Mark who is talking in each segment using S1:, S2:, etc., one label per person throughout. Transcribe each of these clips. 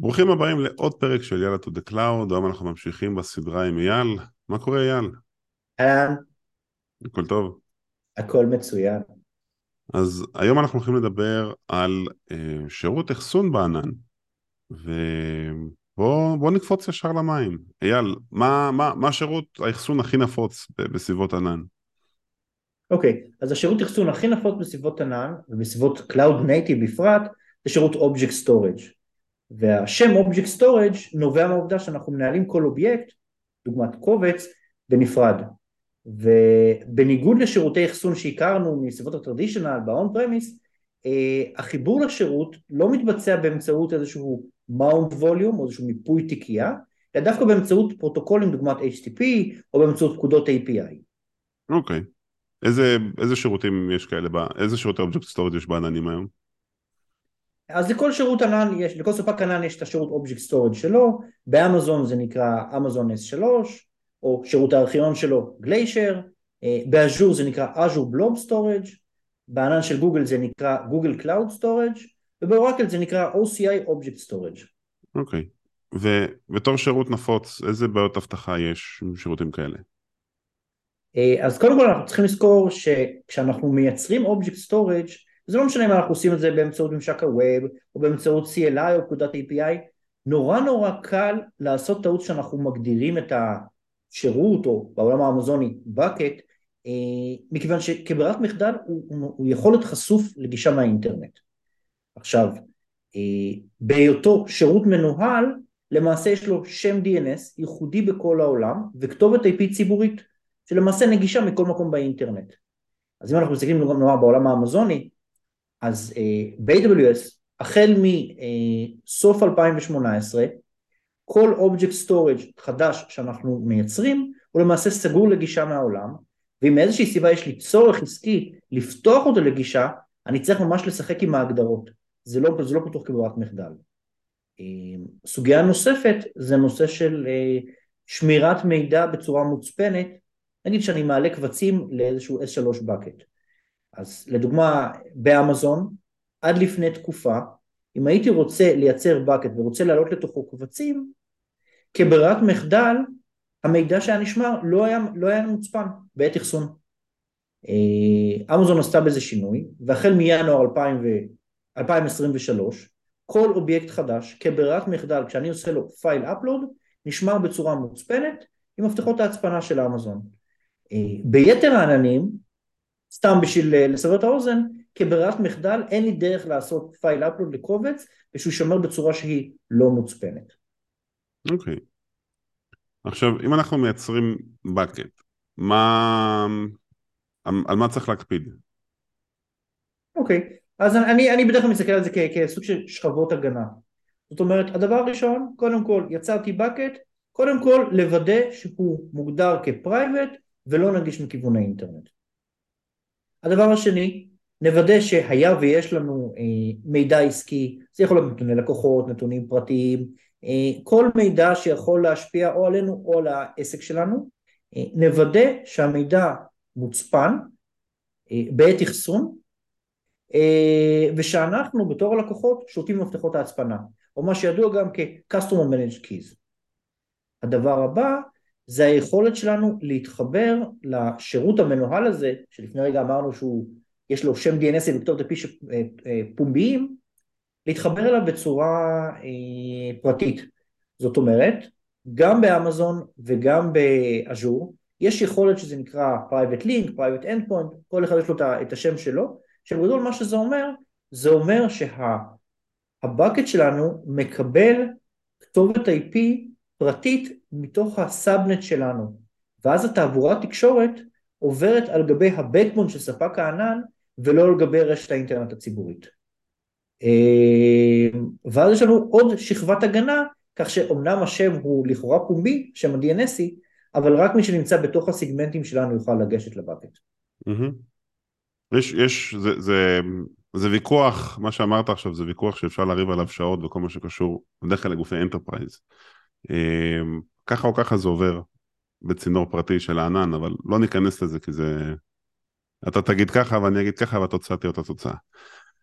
S1: ברוכים הבאים לעוד פרק של יאללה to the cloud, היום אנחנו ממשיכים בסדרה עם אייל. מה קורה אייל?
S2: אהלן,
S1: הכל טוב.
S2: הכל מצוין.
S1: אז היום אנחנו הולכים לדבר על אה, שירות אחסון בענן, ובואו נקפוץ ישר למים. אייל, מה, מה, מה שירות האחסון הכי נפוץ בסביבות ענן?
S2: אוקיי, אז השירות אחסון הכי נפוץ בסביבות ענן ובסביבות Cloud Native בפרט זה שירות Object Storage. והשם Object Storage נובע מהעובדה שאנחנו מנהלים כל אובייקט, דוגמת קובץ, בנפרד. ובניגוד לשירותי אחסון שהכרנו מסביבות ה traditional ב-on premise, אה, החיבור לשירות לא מתבצע באמצעות איזשהו mount volume או איזשהו מיפוי תיקייה, אלא דווקא באמצעות פרוטוקולים דוגמת HTTP או באמצעות פקודות API.
S1: אוקיי. איזה, איזה שירותים יש כאלה, ב- איזה שירותי object storage יש בעננים היום?
S2: אז לכל שירות ענן יש, לכל ספק ענן יש את השירות object storage שלו, באמזון זה נקרא אמזון S3, או שירות הארכיון שלו Glacier, באז'ור זה נקרא Azure Blob Storage, בענן של גוגל זה נקרא Google Cloud Storage, ובאורקל זה נקרא OCI Object Storage.
S1: אוקיי. ובתור שירות נפוץ, איזה בעיות אבטחה יש עם שירותים כאלה?
S2: אה, אז קודם כל אנחנו צריכים לזכור שכשאנחנו מייצרים Object Storage, זה לא משנה אם אנחנו עושים את זה באמצעות ממשק הווב, או באמצעות CLI או פקודת API, נורא נורא קל לעשות טעות שאנחנו מגדירים את השירות, או בעולם האמזוני bucket, אה, מכיוון שכברירת מחדל הוא, הוא, יכול להיות חשוף לגישה מהאינטרנט. עכשיו, אה, בהיותו שירות מנוהל, למעשה יש לו שם DNS ייחודי בכל העולם, וכתובת IP ציבורית, שלמעשה נגישה מכל מקום באינטרנט. אז אם אנחנו מסתכלים נאמר בעולם האמזוני, אז uh, ב-AWS החל מסוף 2018 כל אובייקט storage חדש שאנחנו מייצרים הוא למעשה סגור לגישה מהעולם ואם מאיזושהי סיבה יש לי צורך עסקי לפתוח אותו לגישה אני צריך ממש לשחק עם ההגדרות. זה לא, זה לא פתוח כברירת מחדל. Uh, סוגיה נוספת זה נושא של שמירת מידע בצורה מוצפנת. נגיד שאני מעלה קבצים לאיזשהו S3 bucket אז לדוגמה באמזון עד לפני תקופה אם הייתי רוצה לייצר bucket ורוצה להעלות לתוכו קבצים כברירת מחדל המידע שהיה נשמר לא היה, לא היה מוצפן בעת אחסון. אמזון עשתה בזה שינוי והחל מינואר 2000 ו... 2023 כל אובייקט חדש כברירת מחדל כשאני עושה לו file upload נשמר בצורה מוצפנת עם מפתחות ההצפנה של אמזון. ביתר העננים סתם בשביל אה, לסבר את האוזן, כברירת מחדל אין לי דרך לעשות file upload לקובץ ושהוא יישמר בצורה שהיא לא מוצפנת.
S1: אוקיי. Okay. עכשיו, אם אנחנו מייצרים bucket, מה... על מה צריך להקפיד?
S2: אוקיי, okay. אז אני, אני בדרך כלל מסתכל על זה כ, כסוג של שכבות הגנה. זאת אומרת, הדבר הראשון, קודם כל יצרתי bucket, קודם כל לוודא שהוא מוגדר כפרייבט ולא נגיש מכיוון האינטרנט. הדבר השני, נוודא שהיה ויש לנו אה, מידע עסקי, זה יכול להיות נתוני לקוחות, נתונים פרטיים, אה, כל מידע שיכול להשפיע או עלינו או על העסק שלנו, אה, נוודא שהמידע מוצפן בעת אחסון, ושאנחנו בתור הלקוחות שולטים במפתחות ההצפנה, או מה שידוע גם כ-Customer Managed Keys. הדבר הבא זה היכולת שלנו להתחבר לשירות המנוהל הזה, שלפני רגע אמרנו שהוא, יש לו שם DNS וכתובת אה, פומביים, להתחבר אליו בצורה אה, פרטית. זאת אומרת, גם באמזון וגם באז'ור, יש יכולת שזה נקרא private link, private endpoint, כל אחד יש לו את השם שלו, שבגדול מה שזה אומר, זה אומר שהבקט שלנו מקבל כתובת IP פרטית מתוך הסאבנט שלנו, ואז התעבורת תקשורת עוברת על גבי הבקבון של ספק הענן ולא על גבי רשת האינטרנט הציבורית. אה, ואז יש לנו עוד שכבת הגנה, כך שאומנם השם הוא לכאורה פומבי, שם ה-DNSי, אבל רק מי שנמצא בתוך הסגמנטים שלנו יוכל לגשת ל-bucket.
S1: יש, יש, זה, זה, זה ויכוח, מה שאמרת עכשיו זה ויכוח שאפשר לריב עליו שעות וכל מה שקשור בדרך כלל לגופי enterprise. ככה או ככה זה עובר בצינור פרטי של הענן, אבל לא ניכנס לזה כי זה... אתה תגיד ככה ואני אגיד ככה והתוצאה תהיה אותה תוצאה.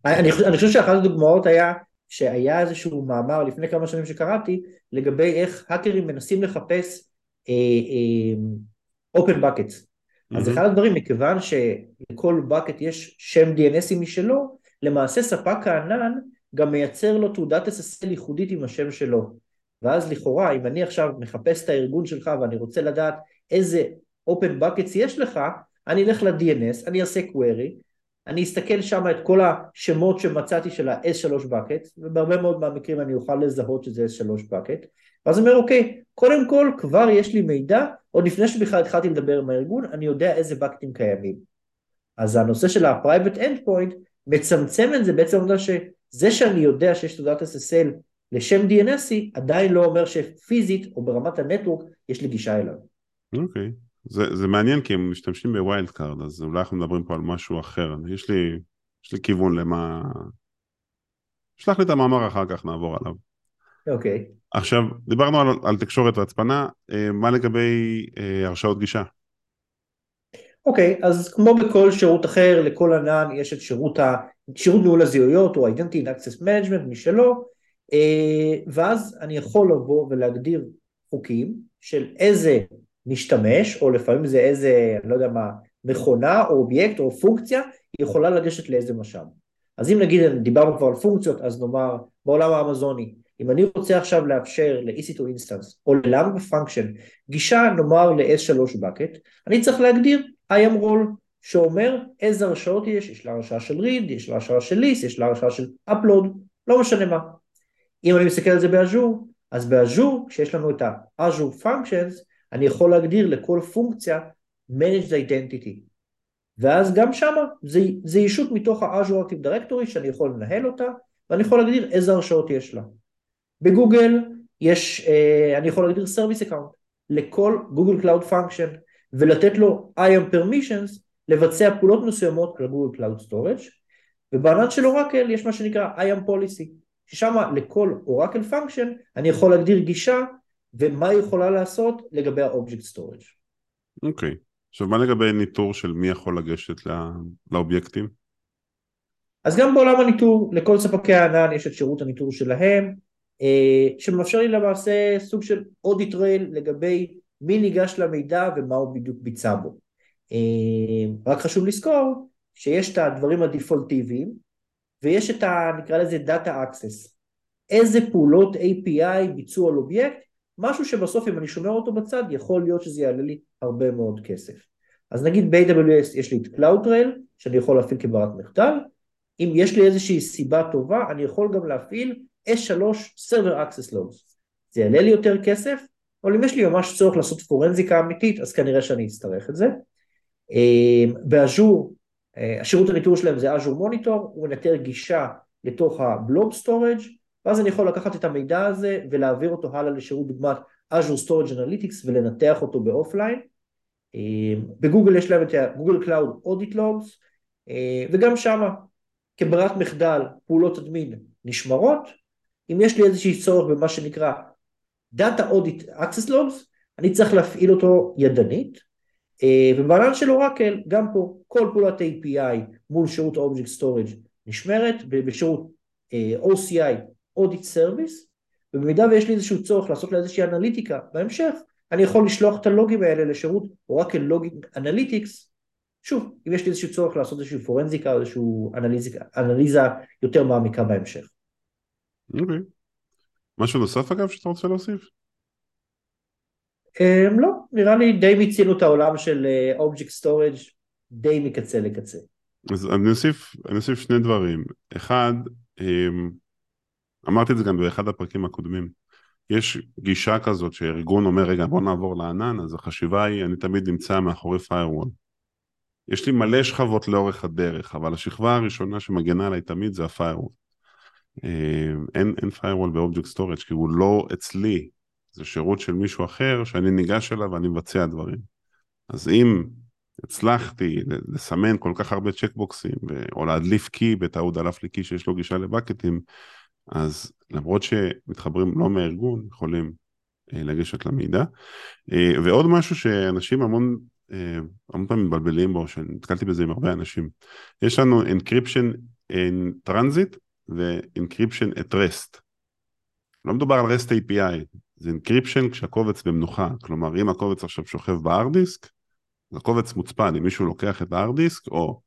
S2: אני אני חושב שאחת הדוגמאות היה שהיה איזשהו מאמר לפני כמה שנים שקראתי לגבי איך האקרים מנסים לחפש אה, אה, open buckets. Mm-hmm. אז אחד הדברים, מכיוון שלכל bucket יש שם DNSי משלו, למעשה ספק הענן גם מייצר לו תעודת SSL ייחודית עם השם שלו. ואז לכאורה, אם אני עכשיו מחפש את הארגון שלך ואני רוצה לדעת איזה open buckets יש לך, אני אלך ל-DNS, אני אעשה query, אני אסתכל שם את כל השמות שמצאתי של ה-S3 bucket, ובהרבה מאוד מהמקרים אני אוכל לזהות שזה S3 bucket, ואז אני אומר, אוקיי, קודם כל כבר יש לי מידע, עוד לפני שבכלל התחלתי לדבר עם הארגון, אני יודע איזה bucketים קיימים. אז הנושא של ה-private endpoint מצמצם את זה בעצם העובדה שזה שאני יודע שיש תעודת SSL לשם DNSי, עדיין לא אומר שפיזית או ברמת הנטוורק יש לי גישה אליו.
S1: אוקיי. Okay. זה, זה מעניין כי הם משתמשים ב-wild card, אז אולי אנחנו מדברים פה על משהו אחר. יש לי, יש לי כיוון למה... שלח לי את המאמר אחר כך, נעבור עליו.
S2: אוקיי. Okay.
S1: עכשיו, דיברנו על, על תקשורת והצפנה, אה, מה לגבי אה, הרשאות גישה?
S2: אוקיי, okay, אז כמו בכל שירות אחר, לכל ענן יש את שירות, ה, שירות ניהול הזיהויות או Identity and Access Management משלו, ואז אני יכול לבוא ולהגדיר חוקים של איזה משתמש, או לפעמים זה איזה, אני לא יודע מה, מכונה או אובייקט או פונקציה, היא יכולה לגשת לאיזה משאב. אז אם נגיד, דיברנו כבר על פונקציות, אז נאמר, בעולם האמזוני, אם אני רוצה עכשיו לאפשר ל-EC2 instance או ל-Lambda function גישה נאמר ל-S3 bucket, אני צריך להגדיר IAM role שאומר איזה הרשאות יש, יש לה הרשאה של read, יש לה הרשאה של list, יש לה הרשאה של upload, לא משנה מה. אם אני מסתכל על זה באז'ור, אז באז'ור, כשיש לנו את ה-Azure functions, אני יכול להגדיר לכל פונקציה managed identity. ואז גם שמה זה, זה ישות מתוך ה-Azure Active Directory שאני יכול לנהל אותה, ואני יכול להגדיר איזה הרשאות יש לה. בגוגל יש, אה, אני יכול להגדיר Service Account לכל Google Cloud Function, ולתת לו IAM Permissions לבצע פעולות מסוימות Google Cloud Storage, ובענן של אורקל יש מה שנקרא IAM Policy, ששם לכל Oracle Function אני יכול להגדיר גישה ומה היא יכולה לעשות לגבי ה-Object Storage.
S1: אוקיי, okay. עכשיו מה לגבי ניטור של מי יכול לגשת לא... לאובייקטים?
S2: אז גם בעולם הניטור, לכל ספקי הענן יש את שירות הניטור שלהם, אה, שמאפשר לי למעשה סוג של audit trail לגבי מי ניגש למידע ומה הוא בדיוק ביצע בו. אה, רק חשוב לזכור שיש את הדברים הדפולטיביים ויש את ה... נקרא לזה Data Access. איזה פעולות API ביצעו על אובייקט משהו שבסוף אם אני שומר אותו בצד יכול להיות שזה יעלה לי הרבה מאוד כסף. אז נגיד ב-AWS יש לי את CloudTrail שאני יכול להפעיל כברת מחדל, אם יש לי איזושהי סיבה טובה אני יכול גם להפעיל S3 Server Access Logs. זה יעלה לי יותר כסף, אבל אם יש לי ממש צורך לעשות פורנזיקה אמיתית אז כנראה שאני אצטרך את זה. אה, באז'ור, השירות הניטור שלהם זה Azure Monitor, הוא מנטר גישה לתוך ה-Blob Storage ואז אני יכול לקחת את המידע הזה ולהעביר אותו הלאה לשירות דוגמת Azure Storage Analytics ולנתח אותו באופליין. אה, בגוגל יש להם את ה-Google Cloud Audit Logs אה, וגם שמה כברירת מחדל פעולות אדמין נשמרות. אם יש לי איזשהי צורך במה שנקרא Data Audit Access Logs אני צריך להפעיל אותו ידנית אה, ובענן של אורקל גם פה כל פעולת API מול שירות Object Storage נשמרת בשירות OCI Audit Service, ובמידה ויש לי איזשהו צורך לעשות לה איזושהי אנליטיקה בהמשך, אני יכול לשלוח את הלוגים האלה לשירות Oracle Logging Analytics, שוב, אם יש לי איזשהו צורך לעשות איזושהי פורנזיקה או איזושהי אנליזה, אנליזה יותר מעמיקה בהמשך.
S1: אוקיי. Okay. משהו נוסף אגב שאתה רוצה להוסיף?
S2: Um, לא, נראה לי די מיצינו את העולם של object uh, storage די מקצה לקצה.
S1: אז אני אוסיף, אני אוסיף שני דברים. אחד, um, אמרתי את זה גם באחד הפרקים הקודמים. יש גישה כזאת שארגון אומר, רגע, בוא נעבור לענן, אז החשיבה היא, אני תמיד נמצא מאחורי firewall. יש לי מלא שכבות לאורך הדרך, אבל השכבה הראשונה שמגנה עליי תמיד זה ה-firewall. אה, אין, אין firewall ב-Object Storage, כי הוא לא אצלי, זה שירות של מישהו אחר שאני ניגש אליו ואני מבצע דברים. אז אם הצלחתי לסמן כל כך הרבה צ'קבוקסים, או להדליף קי בטעות דלף לי קי שיש לו גישה לבקטים, אז למרות שמתחברים לא מהארגון, יכולים אה, לגשת למידע. אה, ועוד משהו שאנשים המון, אה, המון פעמים מבלבלים בו, שנתקלתי בזה עם הרבה אנשים, יש לנו encryption in transit ו-Encryption at rest. לא מדובר על REST API, זה Encryption כשהקובץ במנוחה, כלומר אם הקובץ עכשיו שוכב בהארד דיסק, הקובץ מוצפן, אם מישהו לוקח את ההארד דיסק, או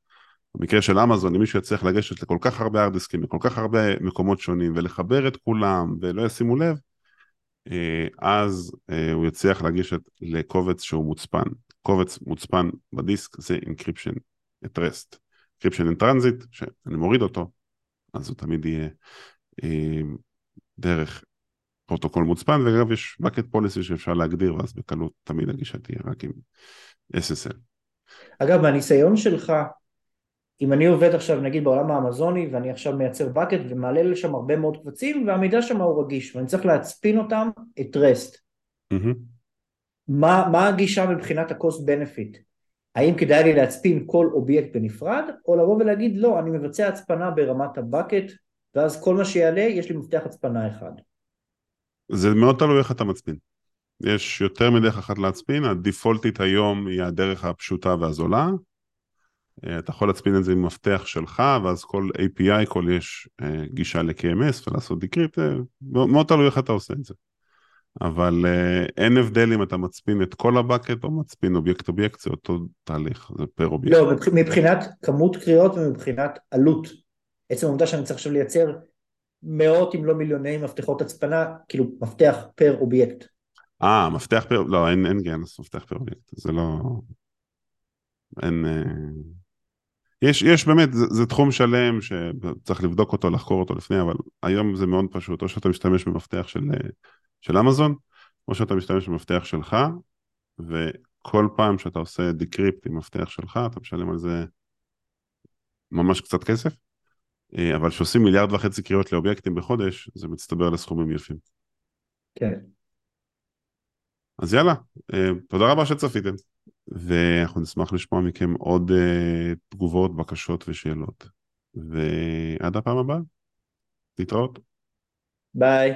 S1: במקרה של אמזון, אם מישהו יצליח לגשת לכל כך הרבה הארד דיסקים, בכל כך הרבה מקומות שונים, ולחבר את כולם, ולא ישימו לב, אה, אז אה, הוא יצליח לגשת לקובץ שהוא מוצפן. קובץ מוצפן בדיסק זה Encryption at rest. Encryption in transit, שאני מוריד אותו, אז הוא תמיד יהיה אה, דרך פרוטוקול מוצפן, ואגב יש bucket policy שאפשר להגדיר, ואז בקלות תמיד הגישה תהיה רק עם SSL.
S2: אגב, מהניסיון שלך, אם אני עובד עכשיו נגיד בעולם האמזוני ואני עכשיו מייצר bucket ומעלה לשם הרבה מאוד קבצים והמידע שם הוא רגיש ואני צריך להצפין אותם at rest. Mm-hmm. מה, מה הגישה מבחינת ה-cost benefit? האם כדאי לי להצפין כל אובייקט בנפרד, או לבוא ולהגיד לא, אני מבצע הצפנה ברמת ה-bucket, ואז כל מה שיעלה, יש לי מפתח הצפנה אחד.
S1: זה מאוד תלוי איך אתה מצפין. יש יותר מדרך אחת להצפין, הדיפולטית היום היא הדרך הפשוטה והזולה. אה, אתה יכול להצפין את זה עם מפתח שלך, ואז כל API, כל יש אה, גישה ל-KMS ולעשות decrypt, אה, מאוד תלוי איך אתה עושה את זה. אבל uh, אין הבדל אם אתה מצפין את כל ה-bucket או מצפין אובייקט אובייקט, זה אותו תהליך, זה per אובייקט.
S2: לא, מבחינת כמות קריאות ומבחינת עלות. עצם העובדה שאני צריך עכשיו לייצר מאות אם לא מיליוני מפתחות הצפנה, כאילו מפתח פר אובייקט.
S1: אה, מפתח פר, לא, אין, אין גנס מפתח per אובייקט, זה לא... אין... אה, יש, יש באמת, זה, זה תחום שלם שצריך לבדוק אותו, לחקור אותו לפני, אבל היום זה מאוד פשוט, או שאתה משתמש במפתח של אה, של אמזון, או שאתה משתמש במפתח שלך, וכל פעם שאתה עושה דקריפט עם מפתח שלך, אתה משלם על זה ממש קצת כסף, אבל כשעושים מיליארד וחצי קריאות לאובייקטים בחודש, זה מצטבר לסכומים יפים.
S2: כן.
S1: אז יאללה, אה, תודה רבה שצפיתם, ואנחנו נשמח לשמוע מכם עוד אה, תגובות, בקשות ושאלות. ועד הפעם הבאה, להתראות.
S2: ביי.